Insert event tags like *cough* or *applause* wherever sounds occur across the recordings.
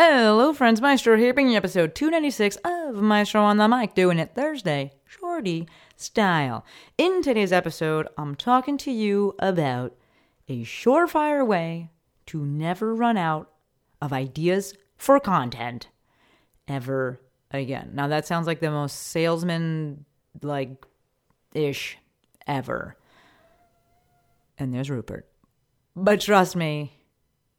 Hello, friends. Maestro here, bringing you episode 296 of Maestro on the Mic, doing it Thursday, shorty style. In today's episode, I'm talking to you about a surefire way to never run out of ideas for content ever again. Now, that sounds like the most salesman like ish ever. And there's Rupert. But trust me,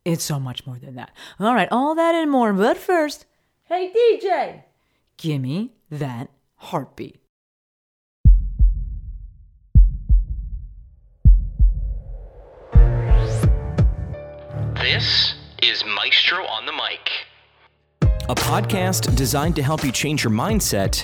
it's so much more than that. All right, all that and more. But first, hey DJ, gimme that heartbeat. This is Maestro on the Mic. a podcast designed to help you change your mindset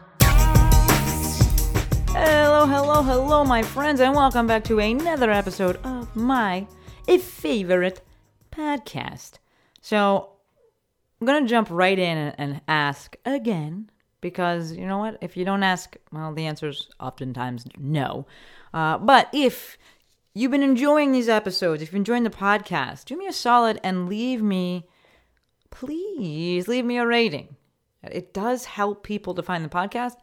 Hello, hello, hello, my friends, and welcome back to another episode of my favorite podcast. So, I'm gonna jump right in and, ask again because you know what? If you don't ask, well, the answer's oftentimes no. Uh, but if you've been enjoying these episodes, if you're enjoying the podcast, do me a solid and leave me, please leave me a rating. It does help people to find the podcast.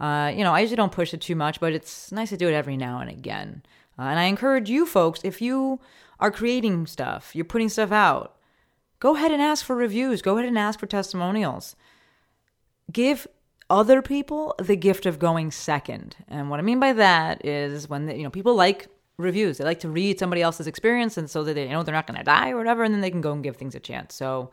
Uh, you know, I usually don't push it too much, but it's nice to do it every now and again. Uh, and I encourage you folks, if you are creating stuff, you're putting stuff out, go ahead and ask for reviews. Go ahead and ask for testimonials. Give other people the gift of going second. And what I mean by that is when the, you know people like reviews. They like to read somebody else's experience, and so that they know they're not going to die or whatever, and then they can go and give things a chance. So,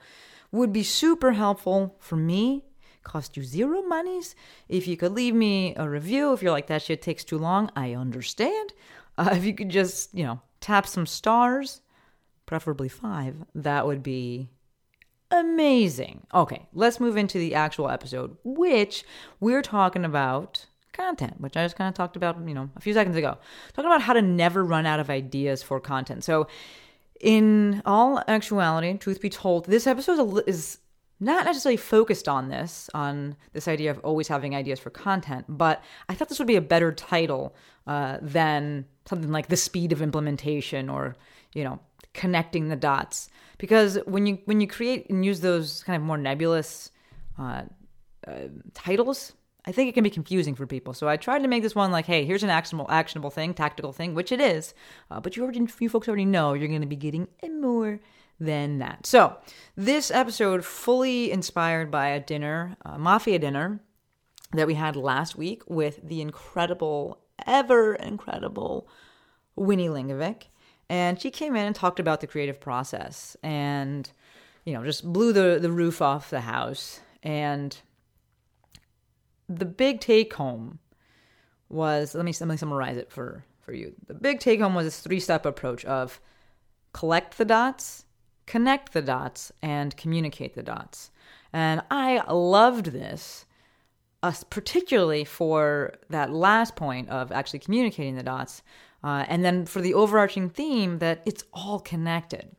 would be super helpful for me. Cost you zero monies if you could leave me a review. If you're like that shit takes too long, I understand. *laughs* Uh, if you could just you know tap some stars, preferably five, that would be amazing. Okay, let's move into the actual episode, which we're talking about content, which I just kind of talked about, you know, a few seconds ago. Talking about how to never run out of ideas for content. So, in all actuality, truth be told, this episode is not necessarily focused on this, on this idea of always having ideas for content, but I thought this would be a better title uh, than something like the speed of implementation or, you know, connecting the dots. Because when you when you create and use those kind of more nebulous uh, uh, titles, I think it can be confusing for people. So I tried to make this one like, hey, here's an actionable actionable thing, tactical thing, which it is. Uh, but you already, you folks already know you're going to be getting more than that. So this episode fully inspired by a dinner, a mafia dinner that we had last week with the incredible, ever incredible Winnie Lingovic. And she came in and talked about the creative process and, you know, just blew the, the roof off the house. And the big take home was let me, let me summarize it for, for you. The big take home was this three step approach of collect the dots, connect the dots, and communicate the dots. And I loved this, uh, particularly for that last point of actually communicating the dots. Uh, and then for the overarching theme that it's all connected,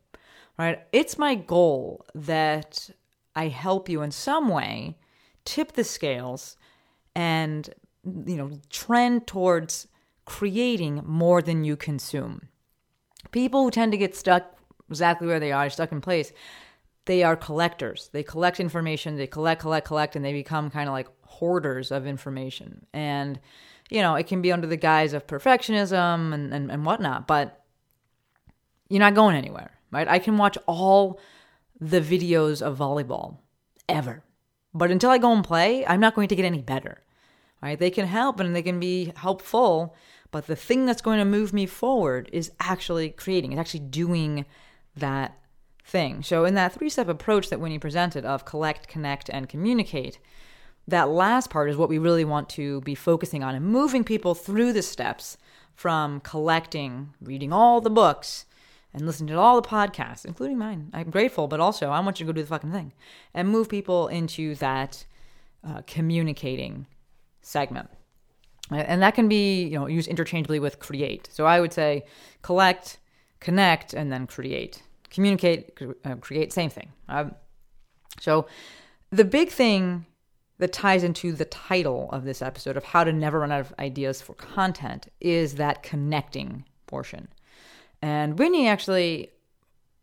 right? It's my goal that I help you in some way tip the scales and, you know, trend towards creating more than you consume. People who tend to get stuck exactly where they are, stuck in place, they are collectors. They collect information, they collect, collect, collect, and they become kind of like hoarders of information. And, you know, it can be under the guise of perfectionism and, and, and whatnot, but you're not going anywhere, right? I can watch all the videos of volleyball ever. But until I go and play, I'm not going to get any better. Right? They can help and they can be helpful, but the thing that's going to move me forward is actually creating, it's actually doing that thing. So in that three-step approach that Winnie presented of collect, connect, and communicate, that last part is what we really want to be focusing on and moving people through the steps from collecting, reading all the books, and listening to all the podcasts, including mine. I'm grateful, but also I want you to go do the fucking thing and move people into that uh, communicating segment. And that can be, you know, used interchangeably with create. So I would say collect, connect, and then create. Communicate, uh, create, same thing. Um, so the big thing that ties into the title of this episode of how to never run out of ideas for content is that connecting portion. And Whitney actually,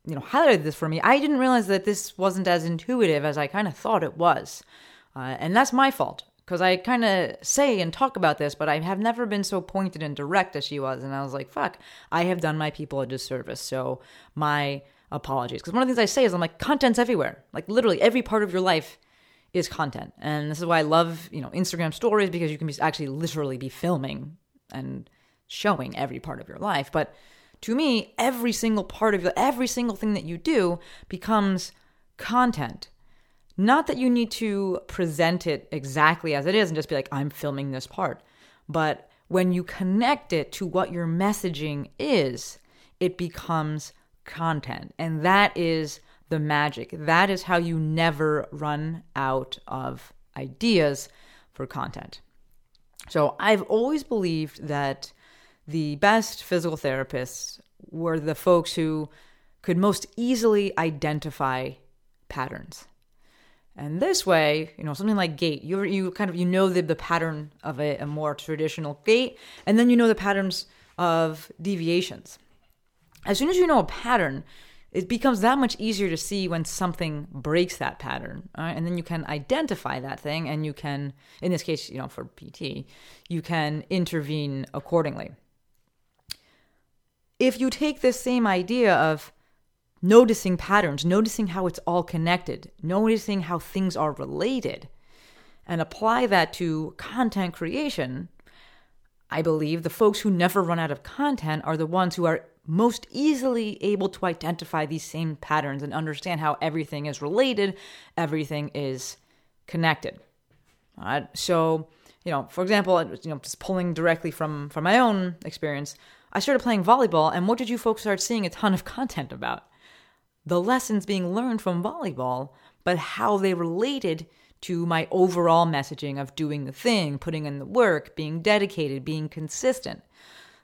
you know, highlighted this for me. I didn't realize that this wasn't as intuitive as I kind of thought it was. Uh, and that's my fault because I kind of say and talk about this, but I have never been so pointed and direct as she was. And I was like, fuck, I have done my people a disservice. So my apologies. Because one of the things I say is, I'm like, content's everywhere. Like literally every part of your life is content. And this is why I love, you know, Instagram stories because you can be actually literally be filming and showing every part of your life. But to me, every single part of your, every single thing that you do becomes content. Not that you need to present it exactly as it is and just be like, I'm filming this part. But when you connect it to what your messaging is, it becomes content. And that is the magic. That is how you never run out of ideas for content. So I've always believed that the best physical therapists were the folks who could most easily identify patterns. And this way, you know, something like gait, you you kind of you know the, the pattern of a, a more traditional gait, and then you know the patterns of deviations. As soon as you know a pattern, it becomes that much easier to see when something breaks that pattern right? and then you can identify that thing and you can in this case you know for pt you can intervene accordingly if you take this same idea of noticing patterns noticing how it's all connected noticing how things are related and apply that to content creation i believe the folks who never run out of content are the ones who are most easily able to identify these same patterns and understand how everything is related, everything is connected. All right? So, you know, for example, you know, just pulling directly from from my own experience, I started playing volleyball, and what did you folks start seeing a ton of *laughs* content about? The lessons being learned from volleyball, but how they related to my overall messaging of doing the thing, putting in the work, being dedicated, being consistent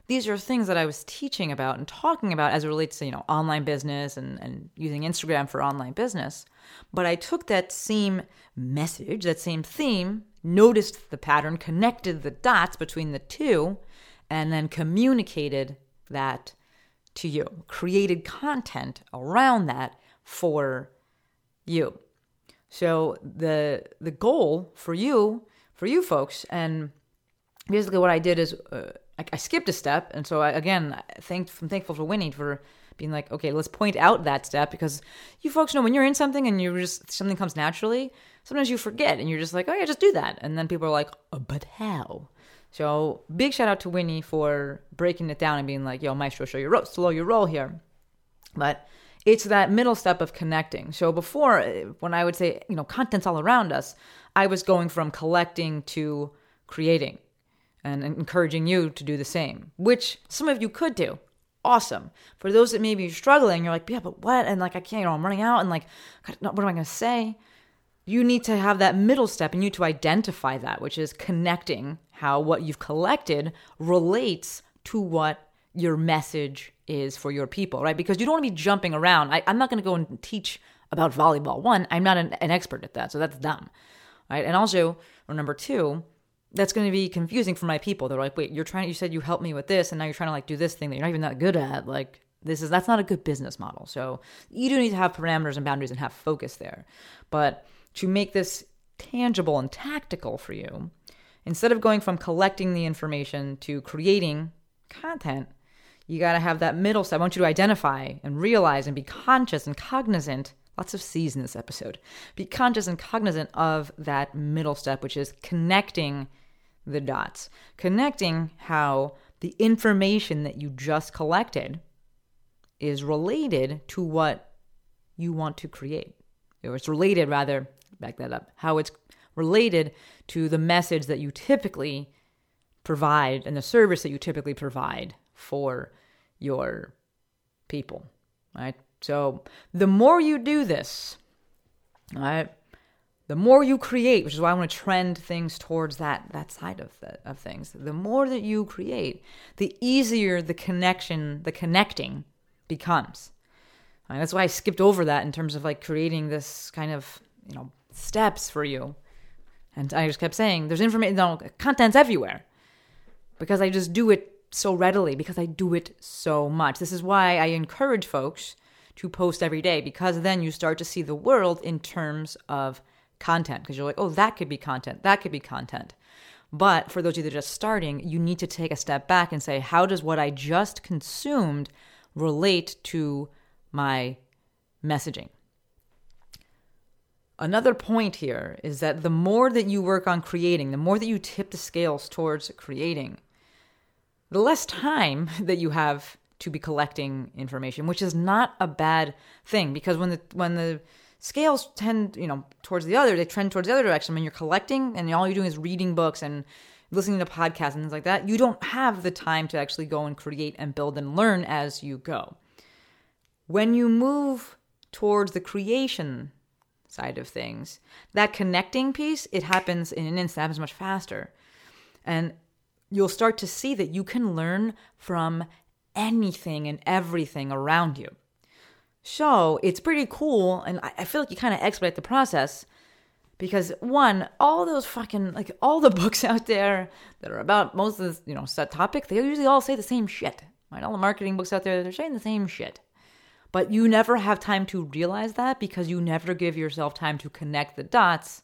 these are things that I was teaching about and talking about as it relates to, you know, online business and, and using Instagram for online business. But I took that same message, that same theme, noticed the pattern, connected the dots between the two, and then communicated that to you, created content around that for you. So the the goal for you, for you folks, and basically what I did is uh, I, I skipped a step, and so I, again, thank, I'm thankful for Winnie for being like, okay, let's point out that step because you folks know when you're in something and you're just something comes naturally, sometimes you forget and you're just like, oh yeah, just do that, and then people are like, oh, but how? So big shout out to Winnie for breaking it down and being like, yo, Maestro, show your roll, slow your roll here, but it's that middle step of connecting. So before, eh, when I would say, you know, content's all around us, I was going from collecting to creating and encouraging you to do the same, which some of you could do. Awesome. For those that maybe you're struggling, you're like, yeah, but what? And like, I can't, you know, I'm running out and like, what am I going to say? You need to have that middle step and you to identify that, which is connecting how what you've collected relates to what your message is for your people, right? Because you don't want to be jumping around. I, am not going to go and teach about volleyball. One, I'm not an, an expert at that, so that's dumb, right? And also, or number two, that's going to be confusing for my people. They're like, wait, you're trying, you said you helped me with this, and now you're trying to like do this thing that you're not even that good at. Like, this is, that's not a good business model. So you do need to have parameters and boundaries and have focus there. But to make this tangible and tactical for you, instead of going from collecting the information to creating content, you got to have that middle step. I want you to identify and realize and be conscious and cognizant. Lots of C's in this episode. Be conscious and cognizant of that middle step, which is connecting the dots, connecting how the information that you just collected is related to what you want to create. Or it's related, rather, back that up, how it's related to the message that you typically provide and the service that you typically provide for your people. Right? So the more you do this, right, the more you create, which is why I want to trend things towards that that side of the, of things. The more that you create, the easier the connection, the connecting becomes. And that's why I skipped over that in terms of like creating this kind of you know steps for you. And I just kept saying, there's information, no, content's everywhere because I just do it so readily because I do it so much. This is why I encourage folks to post every day because then you start to see the world in terms of content because you're like, oh, that could be content, that could be content. But for those of you that are just starting, you need to take a step back and say, how does what I just consumed relate to my messaging? Another point here is that the more that you work on creating, the more that you tip the scales towards creating, the less time *laughs* that you have to be collecting information, which is not a bad thing because when the when the scales tend, you know, towards the other, they trend towards the other direction. When you're collecting and all you're doing is reading books and listening to podcasts and things like that, you don't have the time to actually go and create and build and learn as you go. When you move towards the creation side of things, that connecting piece, it happens in an instant, happens much faster. And you'll start to see that you can learn from anything and everything around you. So it's pretty cool, and I, feel like you kind of expedite the process because one, all those fucking like all the *laughs* books out there that are about most of this, you know, set topic, they usually all say the same shit. Right? All the marketing books out there, they're saying the same shit. But you never have time to realize that because you never give yourself time to connect the dots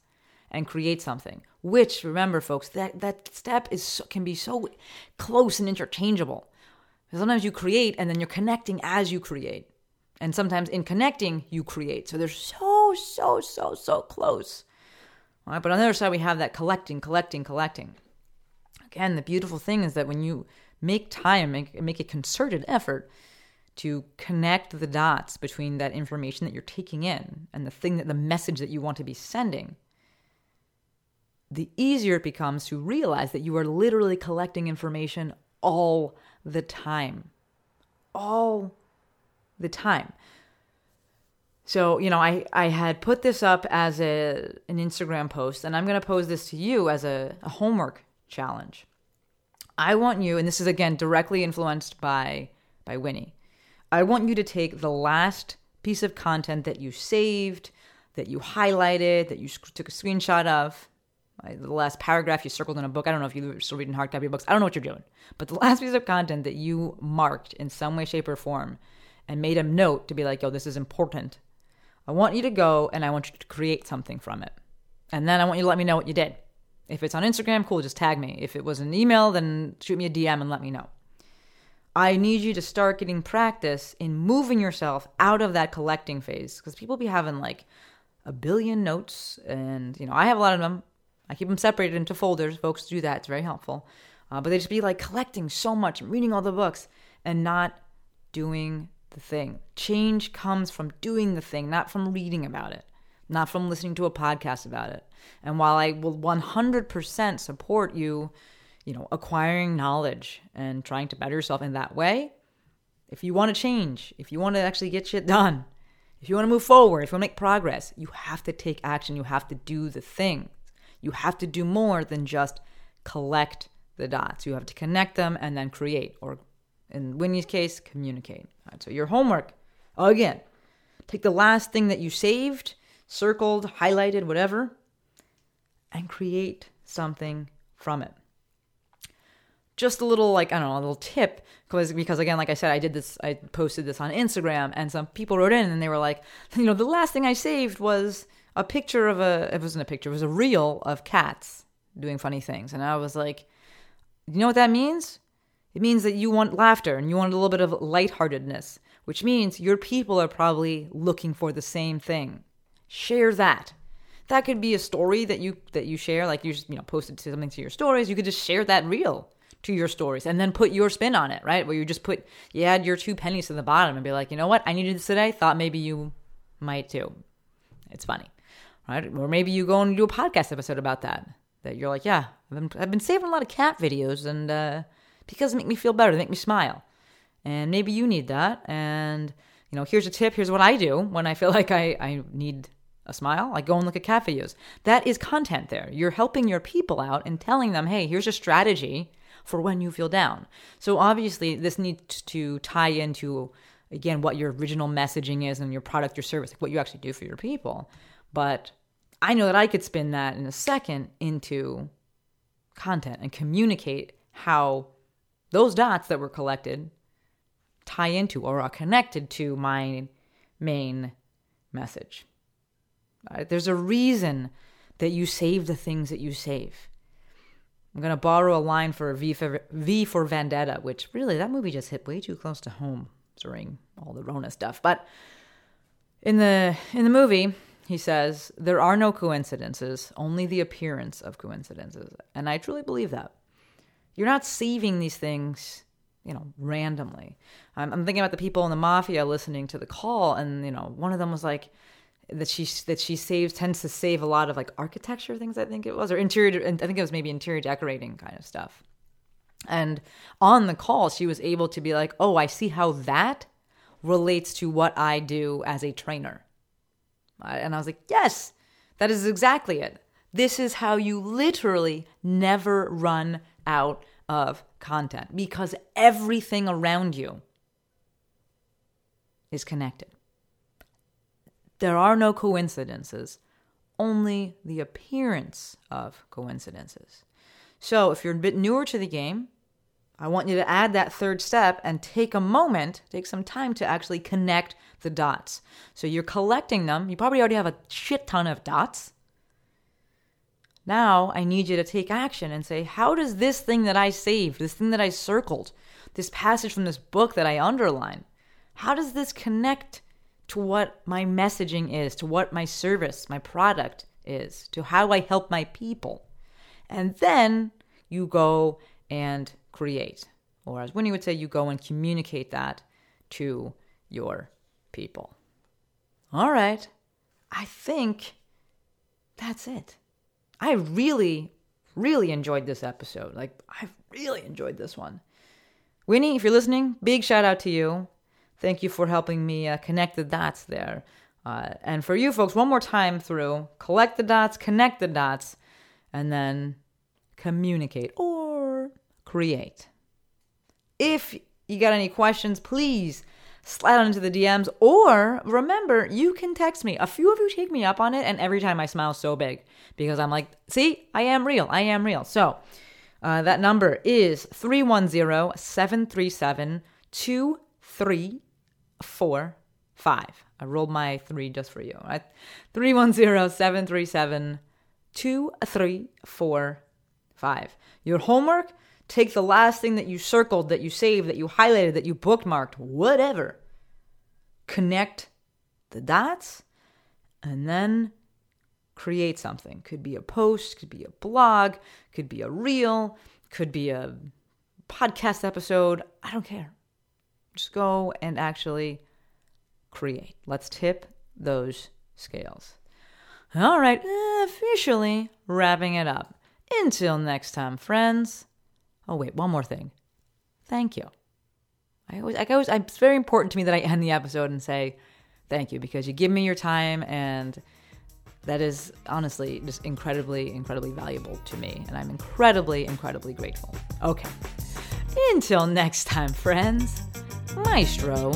and create something. Which, remember, folks, that that step is can be so close and interchangeable. Sometimes you create and then you're connecting as you create. And sometimes in connecting, you create. So they're so, so, so, so close. All right, but on the other side, we have that collecting, collecting, collecting. Again, the beautiful thing is that when you make time, make, make a concerted effort to connect the dots between that information that you're taking in and the thing that the message that you want to be sending, the easier it becomes to realize that you are literally collecting information all the time. All the time. So, you know, I, I had put this up as a an Instagram post, and I'm going to pose this to you as a, a homework challenge. I want you, and this is again directly influenced by by Winnie. I want you to take the last piece of content that you saved, that you highlighted, that you took a screenshot of, the last paragraph you circled in a book. I don't know if you're still reading hard copy books. I don't know what you're doing. But the last piece of content that you marked in some way, shape, or form and made a note to be like, yo, this is important. I want you to go and I want you to create something from it. And then I want you to let me know what you did. If it's on Instagram, cool, just tag me. If it was an email, then shoot me a DM and let me know. I need you to start getting practice in moving yourself out of that collecting phase because people be having like a billion notes and you know I have a lot of them I keep them separated into folders. Folks do that, it's very helpful. Uh, but they just be like collecting so much, reading all the books, and not doing the thing. Change comes from doing the thing, not from reading about it, not from listening to a podcast about it. And while I will 100% support you, you know, acquiring knowledge and trying to better yourself in that way, if you want to change, if you want to actually get shit done, if you want to move forward, if you want to make progress, you have to take action. You have to do the thing. You have to do more than just collect the dots. You have to connect them and then create, or in Winnie's case, communicate. Right, so your homework, again, take the last thing that you saved, circled, highlighted, whatever, and create something from it. Just a little, like, I don't know, a little tip, because, because again, like I said, I did this, I posted this on Instagram, and some people wrote in and they were like, you know, the last thing I saved was a picture of a it wasn't a picture it was a reel of cats doing funny things and i was like you know what that means it means that you want laughter and you want a little bit of lightheartedness which means your people are probably looking for the same thing. Share that. That could be a story that you that you share like you just you know posted something to your stories. You could just share that reel to your stories and then put your spin on it right? Where you just put you add your two pennies to the bottom and be like you know what? I needed this today. Thought maybe you might too. It's funny right? Or maybe you go and do a podcast episode about that. That you're like, yeah, I've been, I've been saving a lot of cat videos, and uh, because they make me feel better, they make me smile, and maybe you need that. And you know, here's a tip. Here's what I do when I feel *laughs* like I I need a smile, I go and look at use. That is content there. You're helping your people out and telling them, hey, here's a strategy for when you feel down. So obviously, this needs to tie into again what your original messaging is and your product, your service, like what you actually do for your people. But I know that I could spin that in a second into content and communicate how those dots that were collected tie into or are connected to my main message. Right? There's a reason that you save the things that you save. I'm going to borrow a line for v for V for Vendetta, which really that movie just hit way too close to home during all the Rona stuff. But in the in the movie, he says there are no coincidences, only the appearance of coincidences, and I truly believe that. You're not saving these things, you know, randomly. I'm, I'm thinking about the people in the mafia listening to the call, and you know, one of them was like that she that she saves tends to save a lot of like architecture things. I think it was or interior. I think it was maybe interior decorating kind of stuff. And on the call, she was able to be like, "Oh, I see how that relates to what I do as a trainer." And I was like, "Yes, that is exactly it. This is how you literally never run out of content because everything around you is connected. There are no coincidences, only the appearance of coincidences. So, if you're a bit newer to the game, I want you to add that third step and take a moment, take some time to actually connect the dots. So, you're collecting them. You probably already have a shit ton of dots. Now, I need you to take action and say, how does this thing that I saved, this thing that I circled, this passage from this book that I underline, how does this connect to what my messaging is, to what my service, my product is, to how I help my people. And then you go and create. Or as Winnie would say, you go and communicate that to your people. All right. I think that's it. I really, really enjoyed this episode. Like, I really enjoyed this one. Winnie, if you're listening, big shout out to you. Thank you for helping me uh, connect the dots there. Uh, and for you folks, one more time through collect the dots, connect the dots, and then communicate or create. If you got any questions, please slide on into the DMs or remember, you can text me. A few of you take me up on it, and every time I smile so big because I'm like, see, I am real. I am real. So uh, that number is 310 737 four five. I rolled my three just for you. Right? 310-737-2345. Your homework, take the last thing that you circled, that you saved, that you highlighted, that you bookmarked, whatever. Connect the dots and then create something. Could be a post, could be a blog, could be a reel, could be a podcast episode. I don't care. Just go and actually create. Let's tip those scales. All right, officially wrapping it up. Until next time, friends. Oh, wait, one more thing. Thank you. I always, I always, it's very important to me that I end the episode and say thank you because you give me your time and that is honestly just incredibly, incredibly valuable to me. And I'm incredibly, incredibly grateful. Okay. Until next time, friends. Maestro